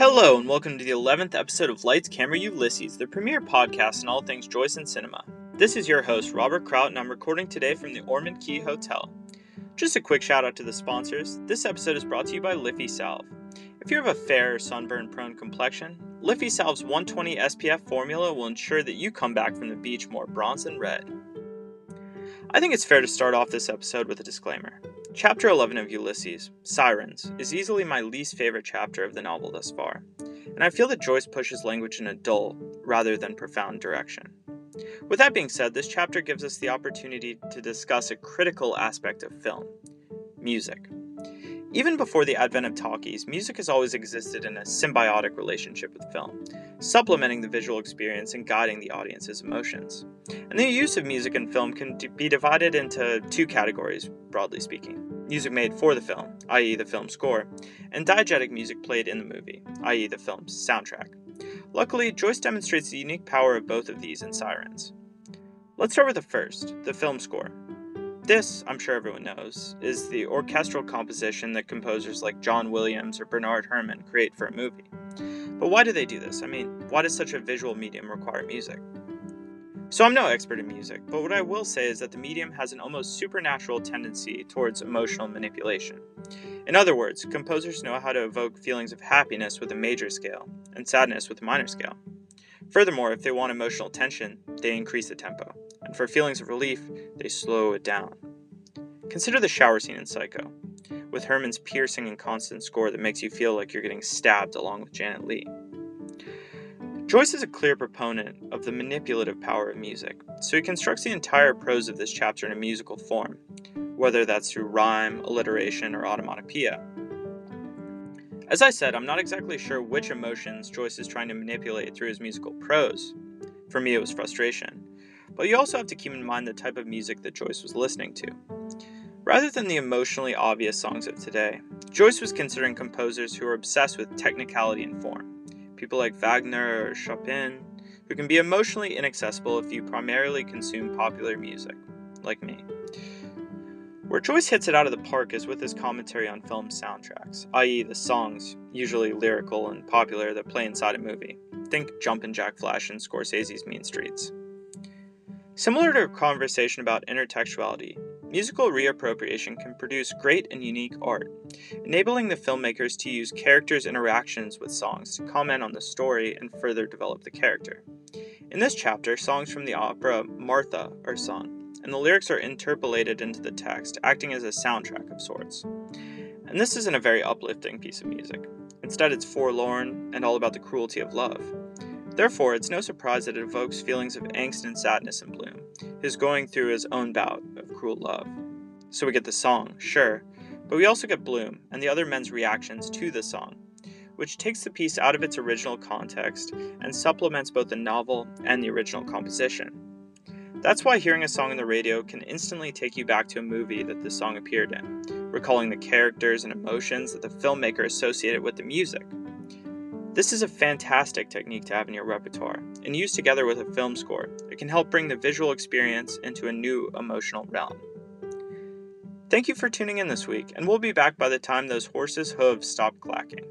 Hello, and welcome to the 11th episode of Lights Camera Ulysses, the premier podcast on all things Joyce and cinema. This is your host, Robert Kraut, and I'm recording today from the Ormond Quay Hotel. Just a quick shout out to the sponsors. This episode is brought to you by Liffey Salve. If you have a fair or sunburn prone complexion, Liffey Salve's 120 SPF formula will ensure that you come back from the beach more bronze and red. I think it's fair to start off this episode with a disclaimer. Chapter 11 of Ulysses, Sirens, is easily my least favorite chapter of the novel thus far, and I feel that Joyce pushes language in a dull, rather than profound direction. With that being said, this chapter gives us the opportunity to discuss a critical aspect of film music. Even before the advent of talkies, music has always existed in a symbiotic relationship with film, supplementing the visual experience and guiding the audience's emotions. And the use of music in film can be divided into two categories, broadly speaking music made for the film, i.e., the film score, and diegetic music played in the movie, i.e., the film's soundtrack. Luckily, Joyce demonstrates the unique power of both of these in Sirens. Let's start with the first, the film score. This, I'm sure everyone knows, is the orchestral composition that composers like John Williams or Bernard Herrmann create for a movie. But why do they do this? I mean, why does such a visual medium require music? So I'm no expert in music, but what I will say is that the medium has an almost supernatural tendency towards emotional manipulation. In other words, composers know how to evoke feelings of happiness with a major scale and sadness with a minor scale. Furthermore, if they want emotional tension, they increase the tempo, and for feelings of relief, they slow it down. Consider the shower scene in Psycho, with Herrmann's piercing and constant score that makes you feel like you're getting stabbed along with Janet Leigh. Joyce is a clear proponent of the manipulative power of music, so he constructs the entire prose of this chapter in a musical form, whether that's through rhyme, alliteration, or automatopoeia. As I said, I'm not exactly sure which emotions Joyce is trying to manipulate through his musical prose. For me, it was frustration. But you also have to keep in mind the type of music that Joyce was listening to. Rather than the emotionally obvious songs of today, Joyce was considering composers who are obsessed with technicality and form people like Wagner or Chopin, who can be emotionally inaccessible if you primarily consume popular music, like me. Where Joyce hits it out of the park is with his commentary on film soundtracks, i.e., the songs, usually lyrical and popular, that play inside a movie. Think Jumpin' Jack Flash and Scorsese's Mean Streets. Similar to a conversation about intertextuality, Musical reappropriation can produce great and unique art, enabling the filmmakers to use characters' interactions with songs to comment on the story and further develop the character. In this chapter, songs from the opera Martha are sung, and the lyrics are interpolated into the text, acting as a soundtrack of sorts. And this isn't a very uplifting piece of music. Instead, it's forlorn and all about the cruelty of love. Therefore, it's no surprise that it evokes feelings of angst and sadness in Bloom, his going through his own bout of cruel love. So we get the song, sure, but we also get Bloom and the other men's reactions to the song, which takes the piece out of its original context and supplements both the novel and the original composition. That's why hearing a song on the radio can instantly take you back to a movie that the song appeared in, recalling the characters and emotions that the filmmaker associated with the music. This is a fantastic technique to have in your repertoire, and used together with a film score, it can help bring the visual experience into a new emotional realm. Thank you for tuning in this week, and we'll be back by the time those horses' hooves stop clacking.